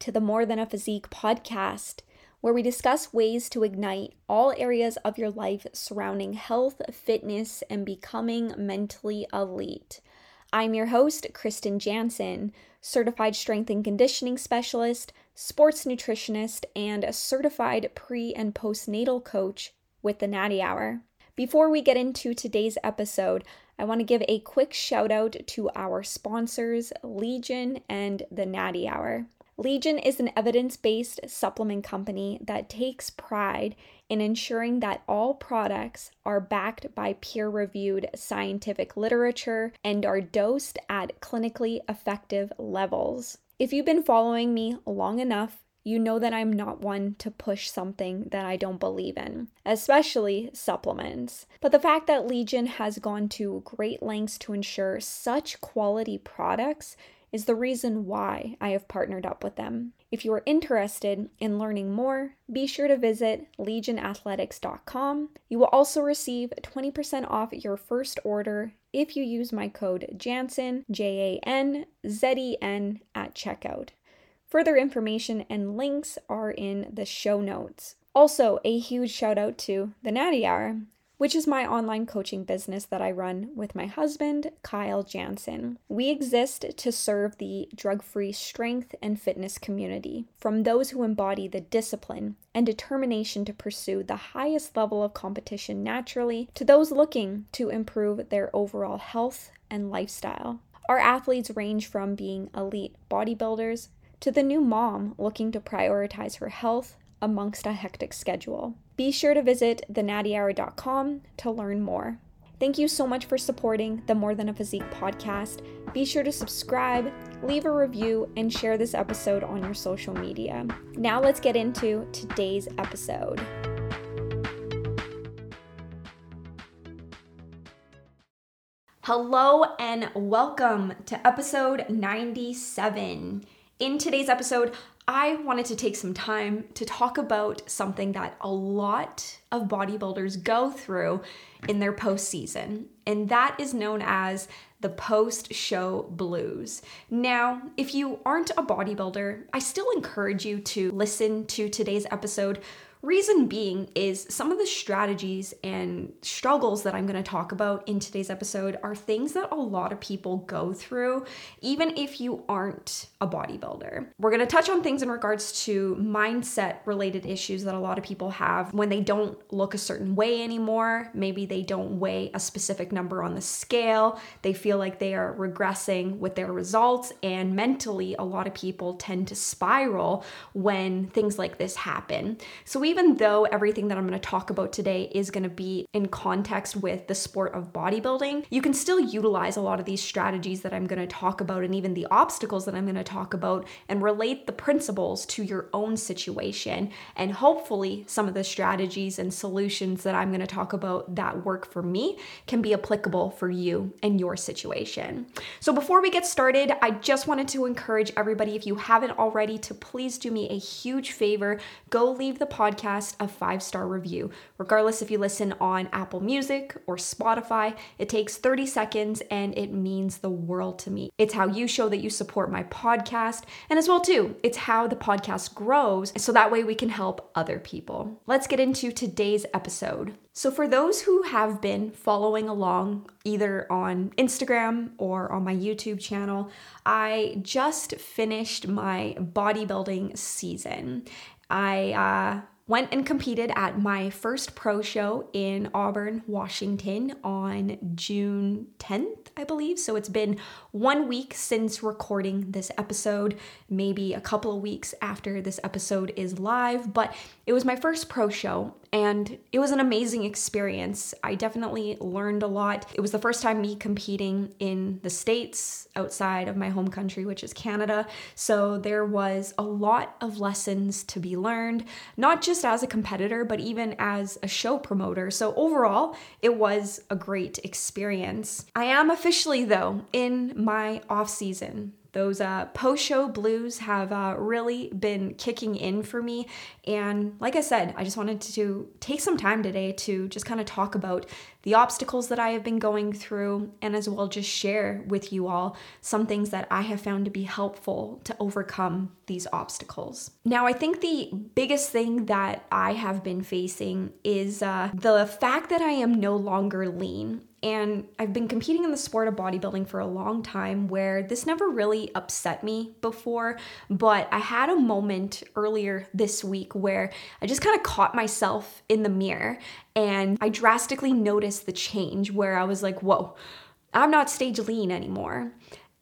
to the More Than a Physique podcast, where we discuss ways to ignite all areas of your life surrounding health, fitness, and becoming mentally elite. I'm your host, Krysten Janzen, certified strength and conditioning specialist, sports nutritionist, and a certified pre and postnatal coach with the Natty Hour. Before we get into today's episode, I want to give a quick shout out to our sponsors, Legion and the Natty Hour. Legion is an evidence based supplement company that takes pride in ensuring that all products are backed by peer reviewed scientific literature and are dosed at clinically effective levels. If you've been following me long enough, you know that I'm not one to push something that I don't believe in, especially supplements. But the fact that Legion has gone to great lengths to ensure such quality products is the reason why I have partnered up with them. If you are interested in learning more, be sure to visit legionathletics.com. You will also receive 20% off your first order if you use my code JANZEN, J A N Z E N, at checkout. Further information and links are in the show notes. Also, a huge shout out to the Natty Hour, which is my online coaching business that I run with my husband, Kyle Janzen. We exist to serve the drug free strength and fitness community, from those who embody the discipline and determination to pursue the highest level of competition naturally, to those looking to improve their overall health and lifestyle. Our athletes range from being elite bodybuilders to the new mom looking to prioritize her health amongst a hectic schedule. Be sure to visit thenattyhour.com to learn more. Thank you so much for supporting the More Than a Physique podcast. Be sure to subscribe, leave a review, and share this episode on your social media. Now let's get into today's episode. Hello and welcome to episode 97. In today's episode, I wanted to take some time to talk about something that a lot of bodybuilders go through in their postseason, and that is known as the post show blues. Now, if you aren't a bodybuilder, I still encourage you to listen to today's episode Reason being is some of the strategies and struggles that I'm going to talk about in today's episode are things that a lot of people go through, even if you aren't a bodybuilder. We're going to touch on things in regards to mindset related issues that a lot of people have when they don't look a certain way anymore. Maybe they don't weigh a specific number on the scale. They feel like they are regressing with their results. And mentally, a lot of people tend to spiral when things like this happen. So we even though everything that I'm going to talk about today is going to be in context with the sport of bodybuilding, you can still utilize a lot of these strategies that I'm going to talk about and even the obstacles that I'm going to talk about and relate the principles to your own situation. And hopefully, some of the strategies and solutions that I'm going to talk about that work for me can be applicable for you and your situation. So, before we get started, I just wanted to encourage everybody, if you haven't already, to please do me a huge favor go leave the podcast podcast a five star review. Regardless if you listen on Apple Music or Spotify, it takes 30 seconds and it means the world to me. It's how you show that you support my podcast, and as well too, it's how the podcast grows so that way we can help other people. Let's get into today's episode. So, for those who have been following along either on Instagram or on my YouTube channel, I just finished my bodybuilding season. I uh, went and competed at my first pro show in Auburn, Washington on June 10th, I believe. So it's been one week since recording this episode, maybe a couple of weeks after this episode is live, but it was my first pro show and it was an amazing experience. I definitely learned a lot. It was the first time me competing in the States outside of my home country, which is Canada. So there was a lot of lessons to be learned, not just as a competitor, but even as a show promoter. So overall, it was a great experience. I am officially, though, in my off season. Those uh, post show blues have uh, really been kicking in for me. And like I said, I just wanted to take some time today to just kind of talk about the obstacles that I have been going through and as well just share with you all some things that I have found to be helpful to overcome these obstacles. Now, I think the biggest thing that I have been facing is uh, the fact that I am no longer lean. And I've been competing in the sport of bodybuilding for a long time where this never really upset me before. But I had a moment earlier this week where I just kind of caught myself in the mirror and I drastically noticed the change where I was like, whoa, I'm not stage lean anymore.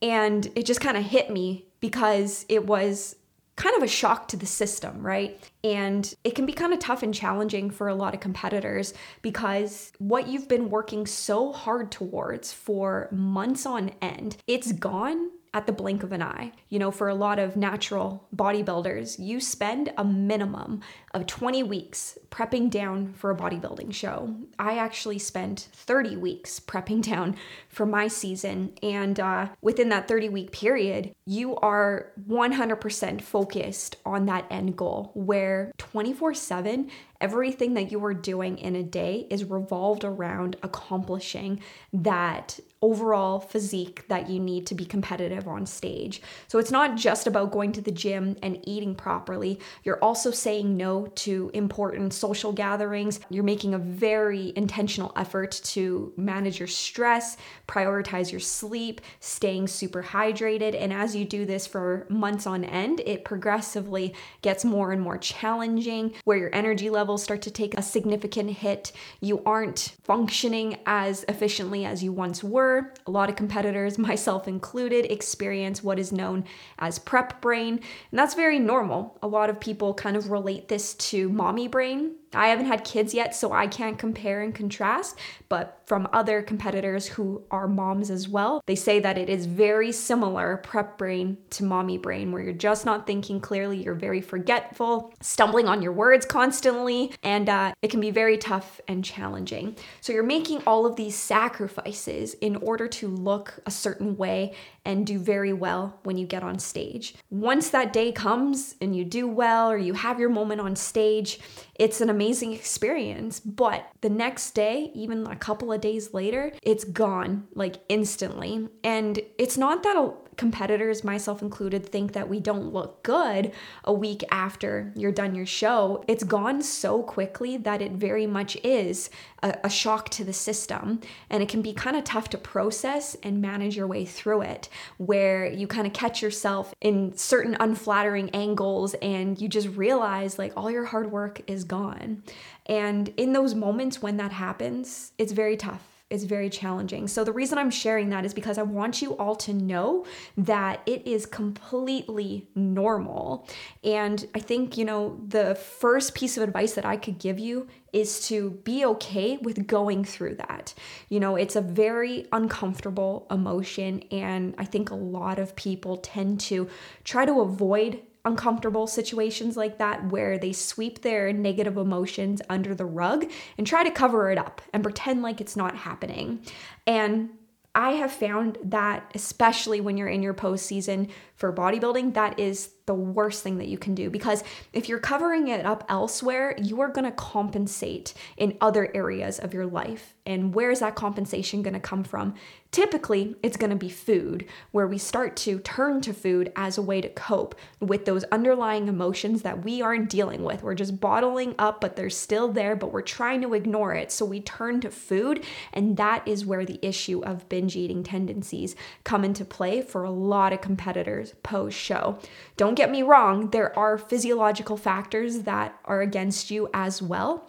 And it just kind of hit me because it was kind of a shock to the system, right? And it can be kind of tough and challenging for a lot of competitors because what you've been working so hard towards for months on end, it's gone at the blink of an eye. You know, for a lot of natural bodybuilders, you spend a minimum of 20 weeks prepping down for a bodybuilding show. I actually spent 30 weeks prepping down for my season. And uh, within that 30 week period, you are 100% focused on that end goal where 24 7, everything that you are doing in a day is revolved around accomplishing that overall physique that you need to be competitive on stage. So it's not just about going to the gym and eating properly. You're also saying no to important social gatherings. You're making a very intentional effort to manage your stress, prioritize your sleep, staying super hydrated. And as you do this for months on end, it progressively gets more and more challenging where your energy levels start to take a significant hit. You aren't functioning as efficiently as you once were. A lot of competitors, myself included, experience what is known as prep brain. And that's very normal. A lot of people kind of relate this to mommy brain I haven't had kids yet, so I can't compare and contrast, but from other competitors who are moms as well, they say that it is very similar prep brain to mommy brain, where you're just not thinking clearly, you're very forgetful, stumbling on your words constantly, and uh, it can be very tough and challenging. So you're making all of these sacrifices in order to look a certain way and do very well when you get on stage. Once that day comes and you do well or you have your moment on stage, it's an amazing experience. But the next day, even a couple of days later, it's gone like instantly. And it's not that competitors, myself included, think that we don't look good a week after you're done your show, it's gone so quickly that it very much is a, a shock to the system. And it can be kind of tough to process and manage your way through it, where you kind of catch yourself in certain unflattering angles and you just realize like all your hard work is gone. And in those moments when that happens, it's very tough is very challenging. So, the reason I'm sharing that is because I want you all to know that it is completely normal. And I think, you know, the first piece of advice that I could give you is to be okay with going through that. You know, it's a very uncomfortable emotion. And I think a lot of people tend to try to avoid uncomfortable situations like that where they sweep their negative emotions under the rug and try to cover it up and pretend like it's not happening. And I have found that, especially when you're in your postseason for bodybuilding, that is the worst thing that you can do because if you're covering it up elsewhere, you are going to compensate in other areas of your life. And where is that compensation going to come from? Typically, it's going to be food, where we start to turn to food as a way to cope with those underlying emotions that we aren't dealing with. We're just bottling up, but they're still there, but we're trying to ignore it. So we turn to food, and that is where the issue of binge eating tendencies come into play for a lot of competitors post show. Don't get me wrong, there are physiological factors that are against you as well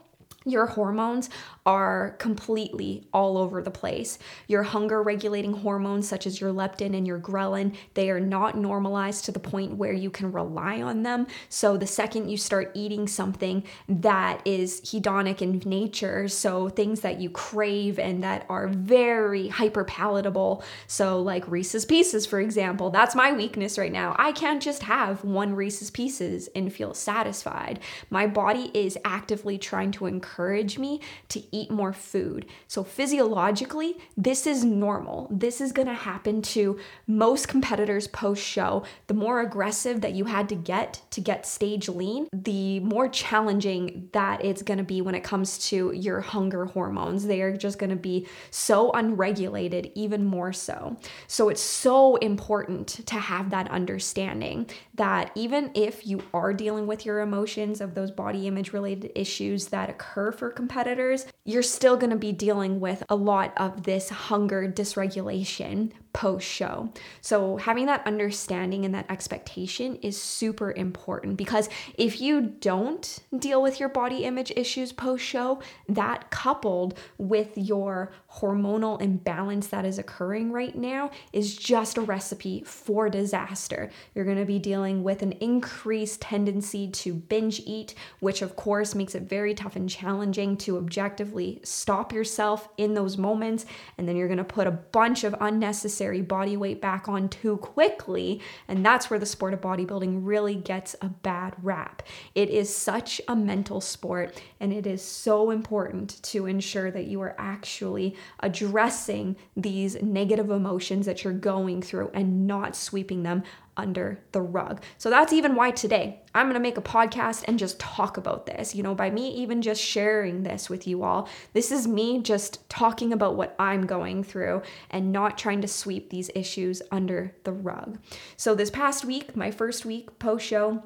your hormones are completely all over the place. Your hunger regulating hormones, such as your leptin and your ghrelin, they are not normalized to the point where you can rely on them. So, the second you start eating something that is hedonic in nature, so things that you crave and that are very hyper palatable, so like Reese's Pieces, for example, that's my weakness right now. I can't just have one Reese's Pieces and feel satisfied. My body is actively trying to encourage me to eat eat more food. So, physiologically, this is normal. This is to happen to most competitors post show. The more aggressive that you had to get to get stage lean, the more challenging that it's to be when it comes to your hunger hormones. They are just to be so unregulated, even more so. So, it's so important to have that understanding that even if you are dealing with your emotions of those body image related issues that occur for competitors, you're still going to be dealing with a lot of this hunger dysregulation post show. So, having that understanding and that expectation is super important because if you don't deal with your body image issues post show, that coupled with your hormonal imbalance that is occurring right now is just a recipe for disaster. You're going to be dealing with an increased tendency to binge eat, which of course makes it very tough and challenging to objectively stop yourself in those moments. And then you're going to put a bunch of unnecessary unnecessary body weight back on too quickly. And that's where the sport of bodybuilding really gets a bad rap. It is such a mental sport, and it is so important to ensure that you are actually addressing these negative emotions that you're going through and not sweeping them under the rug. So that's even why today I'm gonna make a podcast and just talk about this. You know, by me even just sharing this with you all, this is me just talking about what I'm going through and not trying to sweep these issues under the rug. So this past week, my first week post show,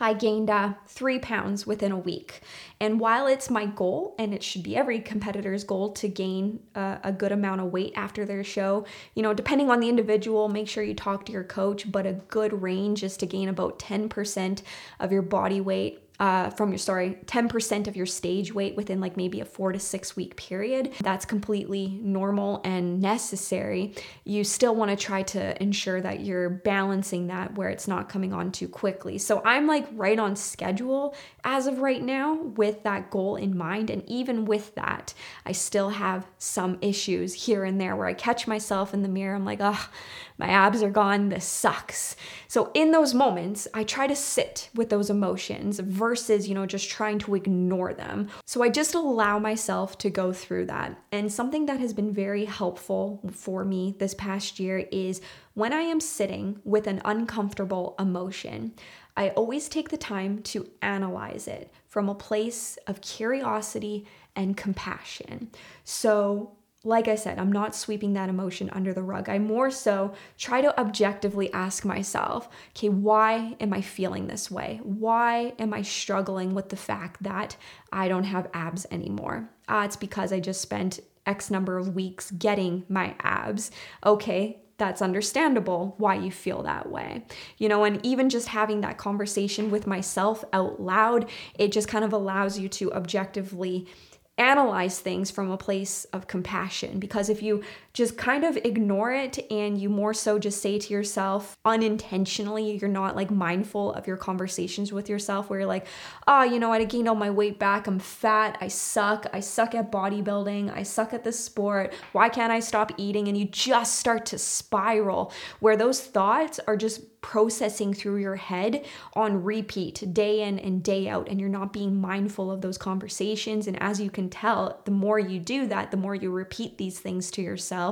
I gained uh, three pounds within a week. And while it's my goal, and it should be every competitor's goal to gain uh, a good amount of weight after their show, you know, depending on the individual, make sure you talk to your coach, but a good range is to gain about 10% of your body weight uh, from your sorry 10% of your stage weight within like maybe a four to six week period that's completely normal and necessary. You still want to try to ensure that you're balancing that where it's not coming on too quickly. So i'm like right on schedule as of right now with that goal in mind and even with that i still have some issues here and there where i catch myself in the mirror i'm like oh my abs are gone, this sucks. So in those moments, I try to sit with those emotions versus, you know, just trying to ignore them. So I just allow myself to go through that. And something that has been very helpful for me this past year is when I am sitting with an uncomfortable emotion, I always take the time to analyze it from a place of curiosity and compassion. So like I said, I'm not sweeping that emotion under the rug. I more so try to objectively ask myself, okay, why am I feeling this way? Why am I struggling with the fact that I don't have abs anymore? Uh, it's because I just spent X number of weeks getting my abs. Okay, that's understandable why you feel that way. You know, and even just having that conversation with myself out loud, it just kind of allows you to objectively analyze things from a place of compassion. Because if you just kind of ignore it and you more so just say to yourself unintentionally, you're not like mindful of your conversations with yourself where you're like, oh, you know I gained all my weight back, I'm fat, I suck, I suck at bodybuilding, I suck at this sport, why can't I stop eating? And you just start to spiral where those thoughts are just processing through your head on repeat day in and day out and you're not being mindful of those conversations. And as you can tell the more you do that the more you repeat these things to yourself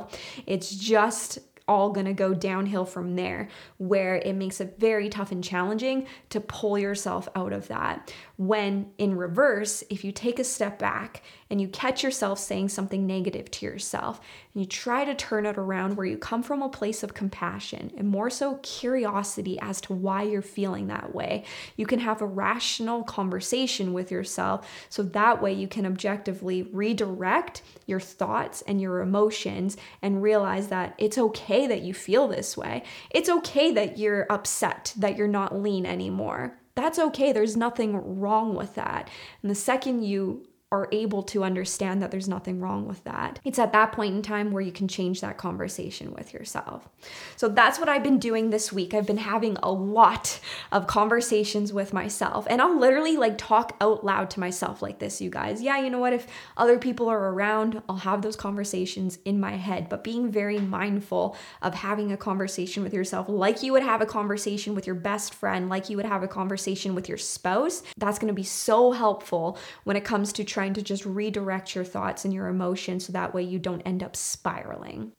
it's just all going to go downhill from there, where it makes it very tough and challenging to pull yourself out of that. When in reverse, if you take a step back and you catch yourself saying something negative to yourself, and you try to turn it around where you come from a place of compassion and more so curiosity as to why you're feeling that way, you can have a rational conversation with yourself so that way you can objectively redirect your thoughts and your emotions and realize that it's okay that you feel this way. It's okay that you're upset that you're not lean anymore. That's okay. There's nothing wrong with that. And the second you are able to understand that there's nothing wrong with that. It's at that point in time where you can change that conversation with yourself. So that's what I've been doing this week. I've been having a lot of conversations with myself, and I'll literally like talk out loud to myself like this, you guys. Yeah, you know what? If other people are around, I'll have those conversations in my head, but being very mindful of having a conversation with yourself like you would have a conversation with your best friend, like you would have a conversation with your spouse, that's to be so helpful when it comes to trying to just redirect your thoughts and your emotions so that way you don't end up spiraling.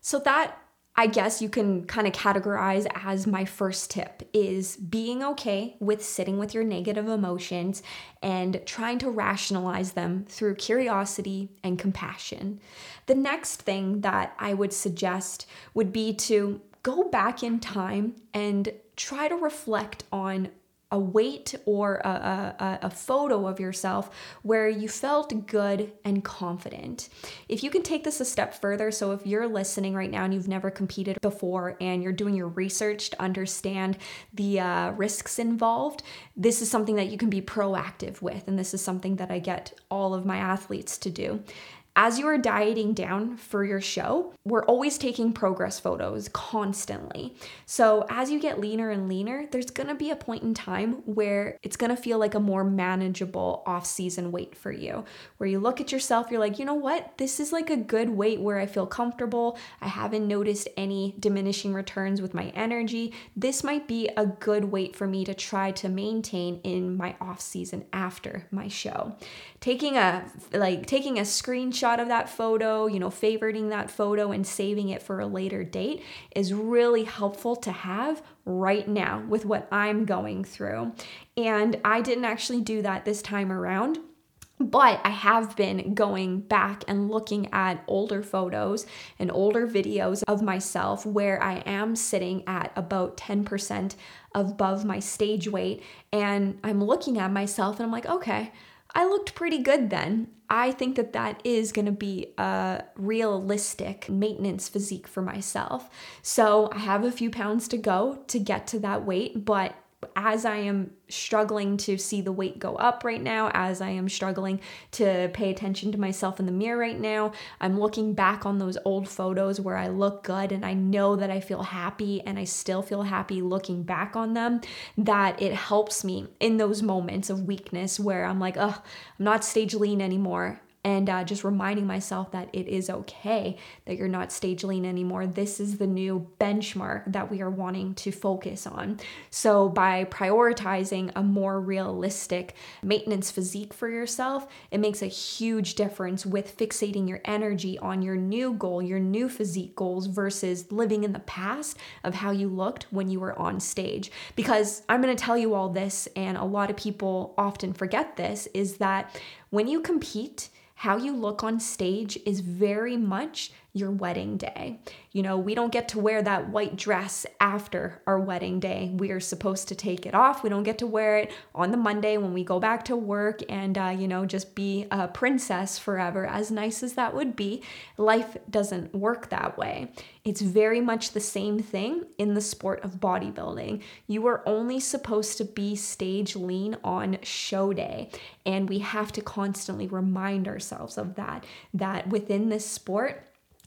So that I guess you can kind of categorize as my first tip is being okay with sitting with your negative emotions and trying to rationalize them through curiosity and compassion. The next thing that I would suggest would be to go back in time and try to reflect on a weight or a, a, a, photo of yourself where you felt good and confident. If you can take this a step further, so if you're listening right now and you've never competed before and you're doing your research to understand the uh, risks involved, this is something that you can be proactive with. And this is something that I get all of my athletes to do as you are dieting down for your show, we're always taking progress photos constantly. So, as you get leaner and leaner, there's gonna be a point in time where it's gonna feel like a more manageable off season weight for you, where you look at yourself, you're like, you know what, this is like a good weight where I feel comfortable. I haven't noticed any diminishing returns with my energy. This might be a good weight for me to try to maintain in my off season after my show. Taking a like taking a screenshot screenshot of that photo, you know, favoriting that photo and saving it for a later date is really helpful to have right now with what I'm going through. And I didn't actually do that this time around. But I have been going back and looking at older photos and older videos of myself where I am sitting at about 10% above my stage weight. And I'm looking at myself and I'm like, okay, I looked pretty good then. I think that that is going to be a realistic maintenance physique for myself. So I have a few pounds to go to get to that weight, but as I am struggling to see the weight go up right now, as I am struggling to pay attention to myself in the mirror right now, I'm looking back on those old photos where I look good and I know that I feel happy and I still feel happy looking back on them. That it helps me in those moments of weakness where I'm like, oh, I'm not stage lean anymore and uh, just reminding myself that it is okay that you're not stage lean anymore. This is the new benchmark that we are wanting to focus on. So, by prioritizing a more realistic maintenance physique for yourself, it makes a huge difference with fixating your energy on your new goal, your new physique goals, versus living in the past of how you looked when you were on stage. Because I'm gonna tell you all this, and a lot of people often forget this, is that when you compete, how you look on stage is very much your wedding day. You know, we don't get to wear that white dress after our wedding day. We are supposed to take it off. We don't get to wear it on the Monday when we go back to work and, uh, you know, just be a princess forever. As nice as that would be, life doesn't work that way. It's very much the same thing in the sport of bodybuilding. You are only supposed to be stage lean on show day. And we have to constantly remind ourselves of that, that within this sport,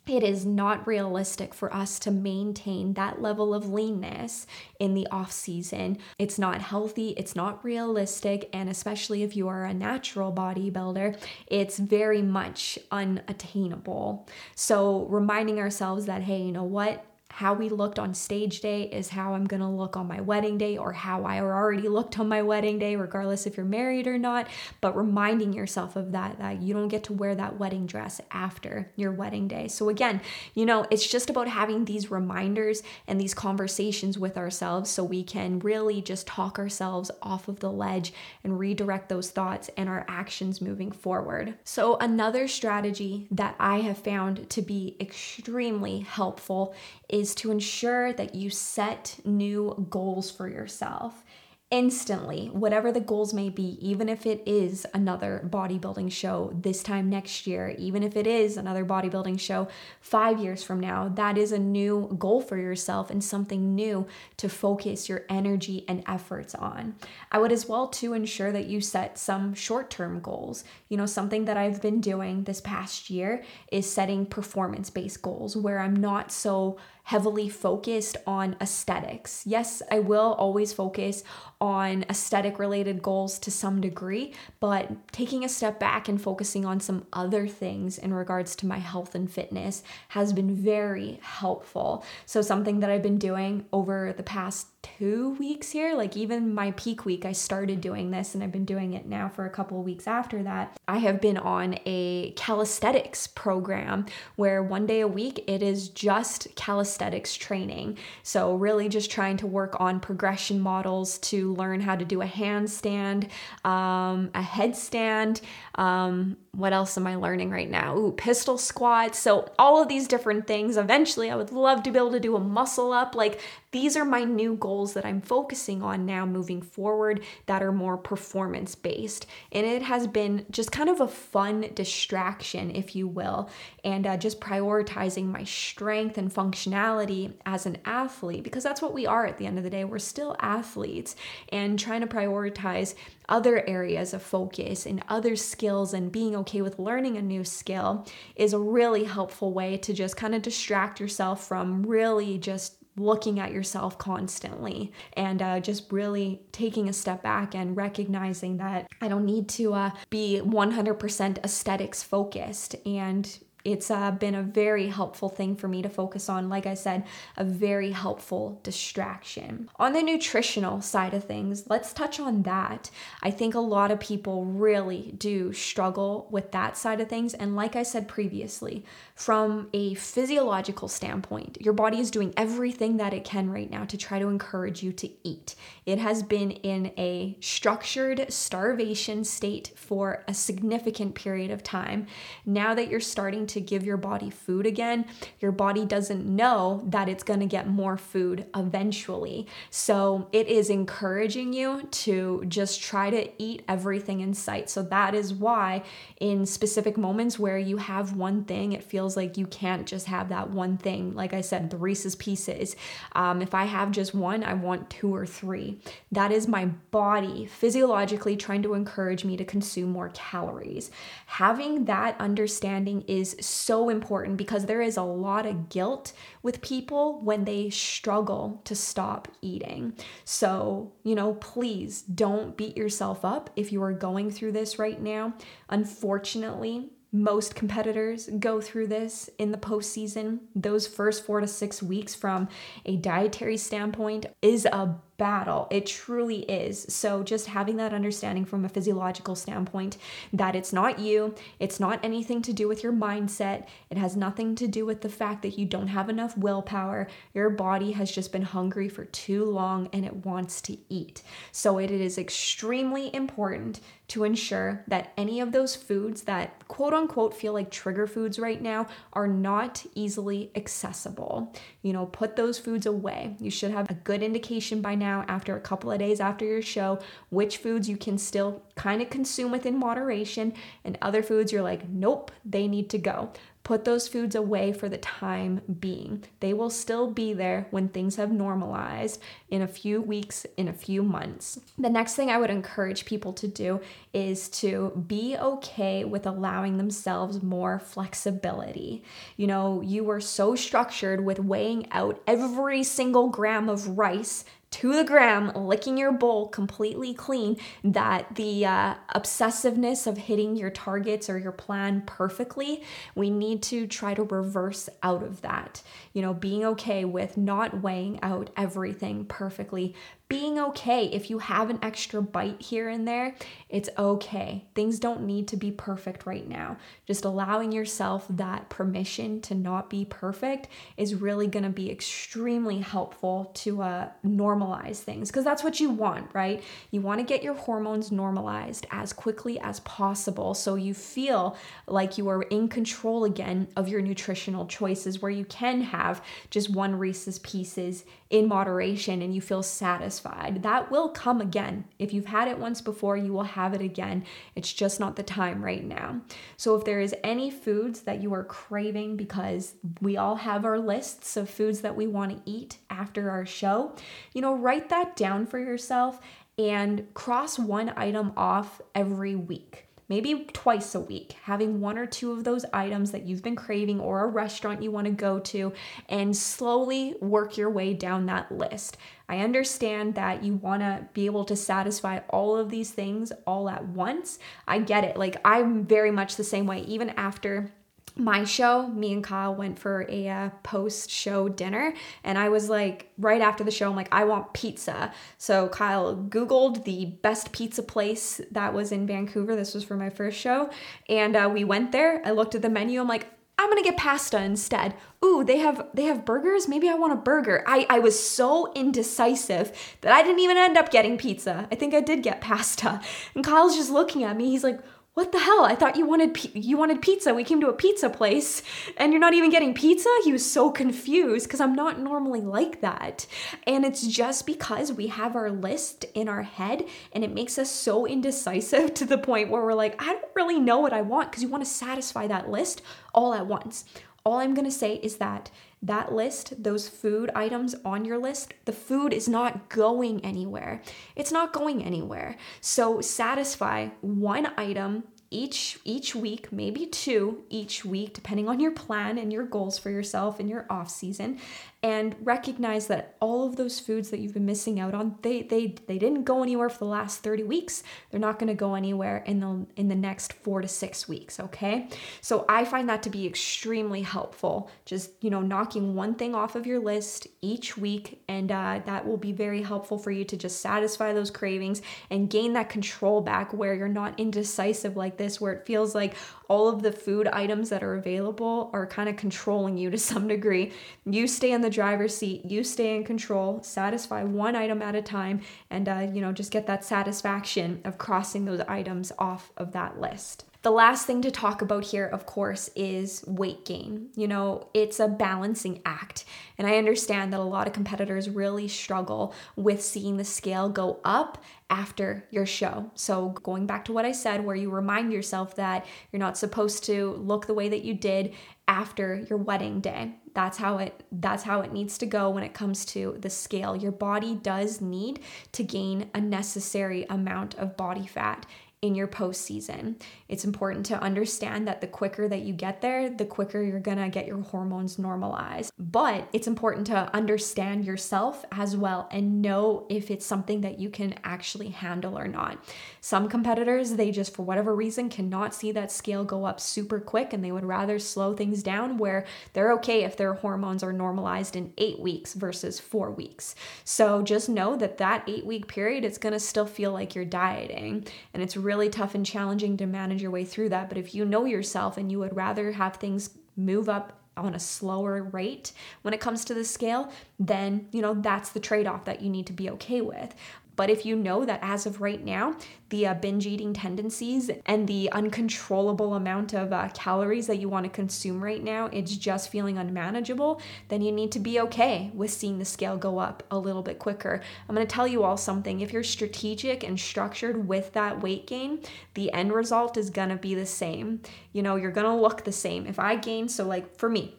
it is not realistic for us to maintain that level of leanness in the off season. It's not healthy, it's not realistic, and especially if you are a natural bodybuilder, it's very much unattainable. So, reminding ourselves that, hey, you know what? How we looked on stage day is how I'm going to look on my wedding day or how I already looked on my wedding day, regardless if you're married or not. But reminding yourself of that, that you don't get to wear that wedding dress after your wedding day. So, again, you know, it's just about having these reminders and these conversations with ourselves so we can really just talk ourselves off of the ledge and redirect those thoughts and our actions moving forward. So, another strategy that I have found to be extremely helpful is to ensure that you set new goals for yourself instantly, whatever the goals may be, even if it is another bodybuilding show this time next year, even if it is another bodybuilding show five years from now, that is a new goal for yourself and something new to focus your energy and efforts on. I would as well to ensure that you set some short-term goals. You know, something that I've been doing this past year is setting performance-based goals where I'm not so heavily focused on aesthetics. Yes, I will always focus on aesthetic related goals to some degree, but taking a step back and focusing on some other things in regards to my health and fitness has been very helpful. So, something that I've been doing over the past two weeks here, like even my peak week, I started doing this and I've been doing it now for a couple of weeks after that. I have been on a calisthenics program where one day a week it is just calisthenics training. So, really just trying to work on progression models to learn how to do a handstand, um, a headstand. Um, what else am I learning right now? Ooh, pistol squats. So, all of these different things. Eventually, I would love to be able to do a muscle up. Like, these are my new goals that I'm focusing on now moving forward that are more performance based. And it has been just kind of a fun distraction, if you will, and uh, just prioritizing my strength and functionality as an athlete, because that's what we are at the end of the day. We're still athletes and trying to prioritize other areas of focus and other skills and being okay with learning a new skill is a really helpful way to just kind of distract yourself from really just looking at yourself constantly and uh, just really taking a step back and recognizing that I don't need to uh, be 100% aesthetics focused and it's uh, been a very helpful thing for me to focus on. Like I said, a very helpful distraction. On the nutritional side of things, let's touch on that. I think a lot of people really do struggle with that side of things. And like I said previously, from a physiological standpoint, your body is doing everything that it can right now to try to encourage you to eat. It has been in a structured starvation state for a significant period of time. Now that you're starting to to give your body food again, your body doesn't know that it's going to get more food eventually. So it is encouraging you to just try to eat everything in sight. So that is why, in specific moments where you have one thing, it feels like you can't just have that one thing. Like I said, the Reese's pieces. Um, if I have just one, I want two or three. That is my body physiologically trying to encourage me to consume more calories. Having that understanding is so important because there is a lot of guilt with people when they struggle to stop eating. So, you know, please don't beat yourself up if you are going through this right now. Unfortunately, most competitors go through this in the postseason. Those first four to six weeks, from a dietary standpoint, is a battle. It truly is. So, just having that understanding from a physiological standpoint that it's not you, it's not anything to do with your mindset, it has nothing to do with the fact that you don't have enough willpower. Your body has just been hungry for too long and it wants to eat. So, it is extremely important to ensure that any of those foods that quote unquote feel like trigger foods right now are not easily accessible. You know, put those foods away. You should have a good indication by now after a couple of days after your show which foods you can still kind of consume within moderation and other foods you're like nope they need to go Put those foods away for the time being. They will still be there when things have normalized in a few weeks, in a few months. The next thing I would encourage people to do is to be okay with allowing themselves more flexibility. You know, you were so structured with weighing out every single gram of rice to the gram, licking your bowl completely clean, that the uh, obsessiveness of hitting your targets or your plan perfectly, we need to try to reverse out of that. You know, being okay with not weighing out everything perfectly, being okay if you have an extra bite here and there, it's okay. Things don't need to be perfect right now. Just allowing yourself that permission to not be perfect is really going to be extremely helpful to uh, normalize things because that's what you want, right? You want to get your hormones normalized as quickly as possible so you feel like you are in control again of your nutritional choices where you can have just one Reese's Pieces in moderation and you feel satisfied. That will come again. If you've had it once before, you will have it again. It's just not the time right now. So, if there is any foods that you are craving, because we all have our lists of foods that we want to eat after our show, you know, write that down for yourself and cross one item off every week maybe twice a week, having one or two of those items that you've been craving or a restaurant you want to go to, and slowly work your way down that list. I understand that you want to be able to satisfy all of these things all at once. I get it. Like, I'm very much the same way, even after my show, me and Kyle went for a uh, post show dinner. And I was like, right after the show, I'm like, I want pizza. So Kyle Googled the best pizza place that was in Vancouver. This was for my first show. And uh, we went there. I looked at the menu. I'm like, I'm gonna get pasta instead. Ooh, they have they have burgers. Maybe I want a burger. I I was so indecisive that I didn't even end up getting pizza. I think I did get pasta. And Kyle's just looking at me. He's like, what the hell? I thought you wanted you wanted pizza. We came to a pizza place and you're not even getting pizza? He was so confused because I'm not normally like that. And it's just because we have our list in our head and it makes us so indecisive to the point where we're like, I don't really know what I want because you want to satisfy that list all at once. All I'm going to say is that that list, those food items on your list, the food is not going anywhere. It's not going anywhere. So satisfy one item each each week, maybe two each week depending on your plan and your goals for yourself in your off season and recognize that all of those foods that you've been missing out on they they they didn't go anywhere for the last 30 weeks. They're not going to go anywhere in the in the next 4 to 6 weeks okay? So i find that to be extremely helpful just you know knocking one thing off of your list each week and uh, that will be very helpful for you to just satisfy those cravings and gain that control back where you're not indecisive like this where it feels like all of the food items that are available are kind of controlling you to some degree. You stay in the driver's seat you stay in control satisfy one item at a time and uh, you know just get that satisfaction of crossing those items off of that list the last thing to talk about here, of course, is weight gain. You know, it's a balancing act. And I understand that a lot of competitors really struggle with seeing the scale go up after your show. So, going back to what I said, where you remind yourself that you're not supposed to look the way that you did after your wedding day. That's how it that's how it needs to go when it comes to the scale. Your body does need to gain a necessary amount of body fat in your postseason. It's important to understand that the quicker that you get there, the quicker you're gonna get your hormones normalized. But it's important to understand yourself as well and know if it's something that you can actually handle or not. Some competitors, they just for whatever reason cannot see that scale go up super quick and they would rather slow things down where they're okay if their hormones are normalized in eight weeks versus four weeks. So just know that that eight week period, it's gonna still feel like you're dieting and it's really tough and challenging to manage your way through that. But if you know yourself and you would rather have things move up on a slower rate when it comes to the scale, then, you know, that's the trade off that you need to be okay with. But if you know that as of right now, the uh, binge eating tendencies and the uncontrollable amount of uh, calories that you want to consume right now, it's just feeling unmanageable, then you need to be okay with seeing the scale go up a little bit quicker. I'm going to tell you all something. If you're strategic and structured with that weight gain, the end result is going to be the same. You know, you're going to look the same. If I gain, so like for me,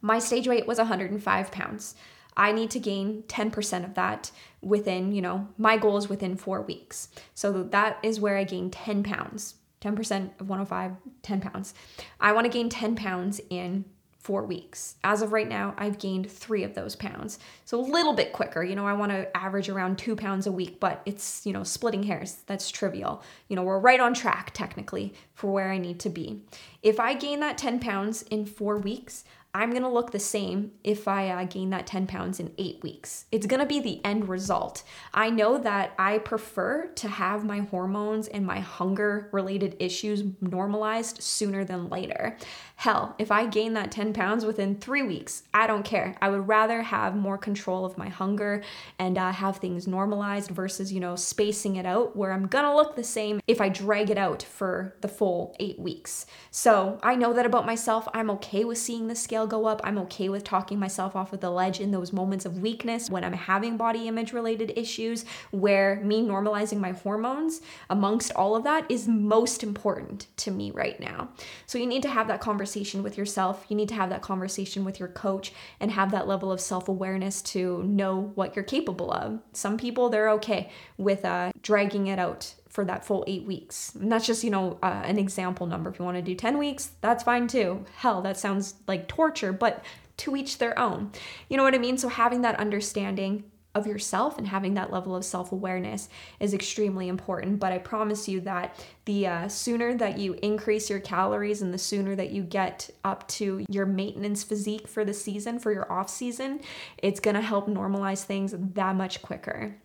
my stage weight was 105 pounds. I need to gain 10% of that within, you know, my goal is within four weeks. So that is where I gain 10 pounds. 10% of 105, 10 pounds. I want to gain 10 pounds in four weeks. As of right now, I've gained three of those pounds. So a little bit quicker. You know, I want to average around two pounds a week, but it's, you know, splitting hairs. That's trivial. You know, we're right on track technically for where I need to be. If I gain that 10 pounds in four weeks, I'm gonna look the same if I uh, gain that 10 pounds in eight weeks. It's gonna be the end result. I know that I prefer to have my hormones and my hunger related issues normalized sooner than later. Hell, if I gain that 10 pounds within three weeks, I don't care. I would rather have more control of my hunger and uh, have things normalized versus, you know, spacing it out where I'm gonna look the same if I drag it out for the full eight weeks. So I know that about myself. I'm okay with seeing the scale go up. I'm okay with talking myself off of the ledge in those moments of weakness when I'm having body image related issues, where me normalizing my hormones amongst all of that is most important to me right now. So you need to have that conversation conversation with yourself. You need to have that conversation with your coach and have that level of self awareness to know what you're capable of. Some people, they're okay with uh, dragging it out for that full eight weeks. And that's just, you know, uh, an example number. If you want to do 10 weeks, that's fine too. Hell, that sounds like torture, but to each their own. You know what I mean? So having that understanding of yourself and having that level of self awareness is extremely important. But I promise you that the uh, sooner that you increase your calories and the sooner that you get up to your maintenance physique for the season, for your off season, it's gonna help normalize things that much quicker.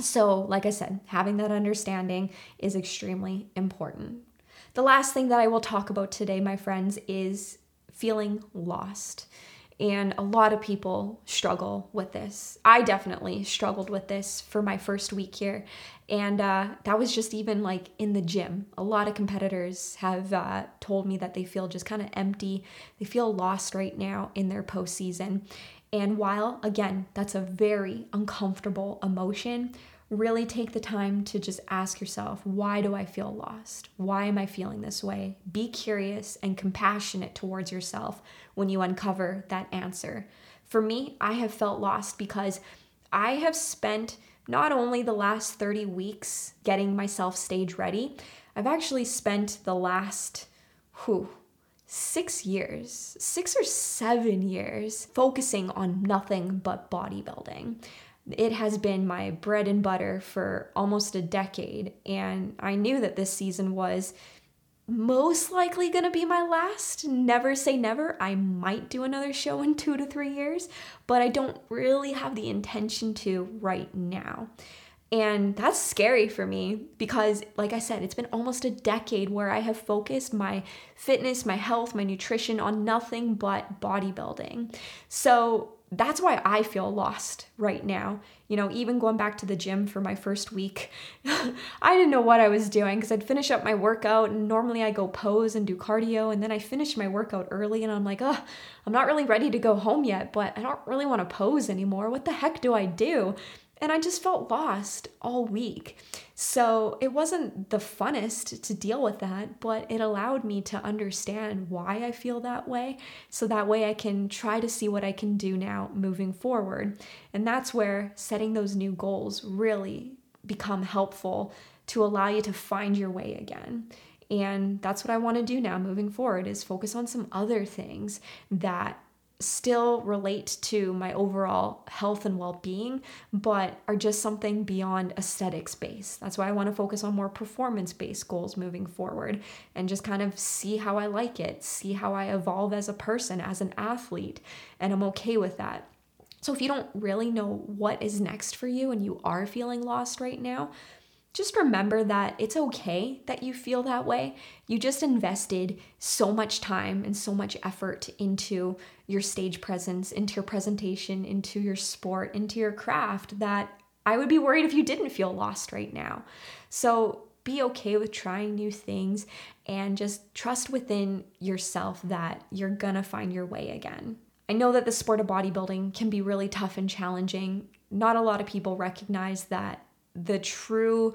So, like I said, having that understanding is extremely important. The last thing that I will talk about today, my friends, is feeling lost. And a lot of people struggle with this. I definitely struggled with this for my first week here. And uh, that was just even like in the gym. A lot of competitors have uh, told me that they feel just kind of empty. They feel lost right now in their postseason. And while, again, that's a very uncomfortable emotion, really take the time to just ask yourself, why do I feel lost? Why am I feeling this way? Be curious and compassionate towards yourself when you uncover that answer. For me, I have felt lost because I have spent not only the last 30 weeks getting myself stage ready, I've actually spent the last, whew, six years, six or seven years focusing on nothing but bodybuilding. It has been my bread and butter for almost a decade, and I knew that this season was most likely going to be my last. Never say never. I might do another show in two to three years, but I don't really have the intention to right now. And that's scary for me because, like I said, it's been almost a decade where I have focused my fitness, my health, my nutrition on nothing but bodybuilding. So that's why I feel lost right now. You know, even going back to the gym for my first week, I didn't know what I was doing because I'd finish up my workout and normally I go pose and do cardio and then I finish my workout early and I'm like, oh, I'm not really ready to go home yet, but I don't really want to pose anymore. What the heck do I do? And I just felt lost all week. So it wasn't the funnest to deal with that, but it allowed me to understand why I feel that way. So that way I can try to see what I can do now moving forward. And that's where setting those new goals really become helpful to allow you to find your way again. And that's what I want to do now moving forward is focus on some other things that still relate to my overall health and well being, but are just something beyond aesthetics based. That's why I want to focus on more performance based goals moving forward and just kind of see how I like it, see how I evolve as a person, as an athlete, and I'm okay with that. So, if you don't really know what is next for you and you are feeling lost right now, just remember that it's okay that you feel that way. You just invested so much time and so much effort into your stage presence, into your presentation, into your sport, into your craft that I would be worried if you didn't feel lost right now. So be okay with trying new things and just trust within yourself that you're gonna find your way again. I know that the sport of bodybuilding can be really tough and challenging. Not a lot of people recognize that the true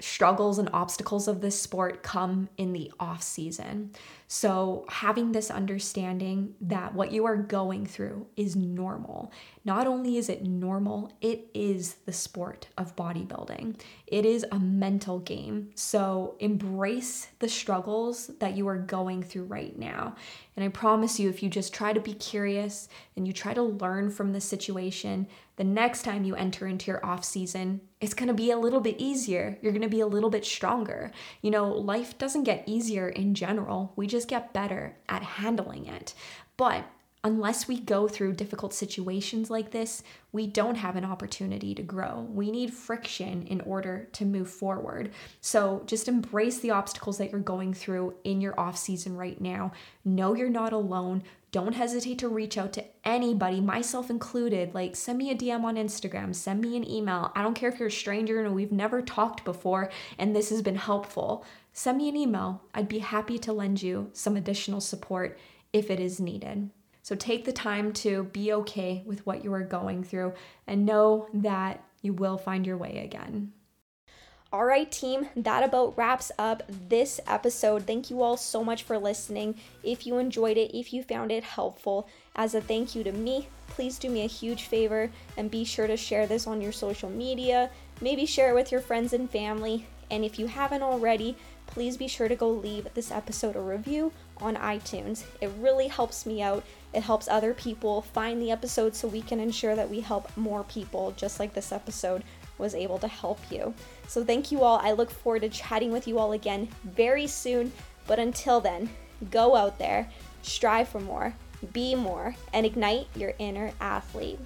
struggles and obstacles of this sport come in the off season. So, having this understanding that what you are going through is normal. Not only is it normal, it is the sport of bodybuilding. It is a mental game. So, embrace the struggles that you are going through right now. And I promise you, if you just try to be curious and you try to learn from the situation, the next time you enter into your off season, it's going to be a little bit easier. You're going to be a little bit stronger. You know, life doesn't get easier in general. We just get better at handling it. But unless we go through difficult situations like this, we don't have an opportunity to grow. We need friction in order to move forward. So just embrace the obstacles that you're going through in your off season right now. Know you're not alone. Don't hesitate to reach out to anybody, myself included. Like, send me a DM on Instagram, send me an email. I don't care if you're a stranger and we've never talked before and this has been helpful. Send me an email. I'd be happy to lend you some additional support if it is needed. So take the time to be okay with what you are going through and know that you will find your way again. All right, team, that about wraps up this episode. Thank you all so much for listening. If you enjoyed it, if you found it helpful, as a thank you to me, please do me a huge favor and be sure to share this on your social media. Maybe share it with your friends and family. And if you haven't already, please be sure to go leave this episode a review on iTunes. It really helps me out. It helps other people find the episode so we can ensure that we help more people, just like this episode was able to help you. So, thank you all. I look forward to chatting with you all again very soon. But until then, go out there, strive for more, be more, and ignite your inner athlete.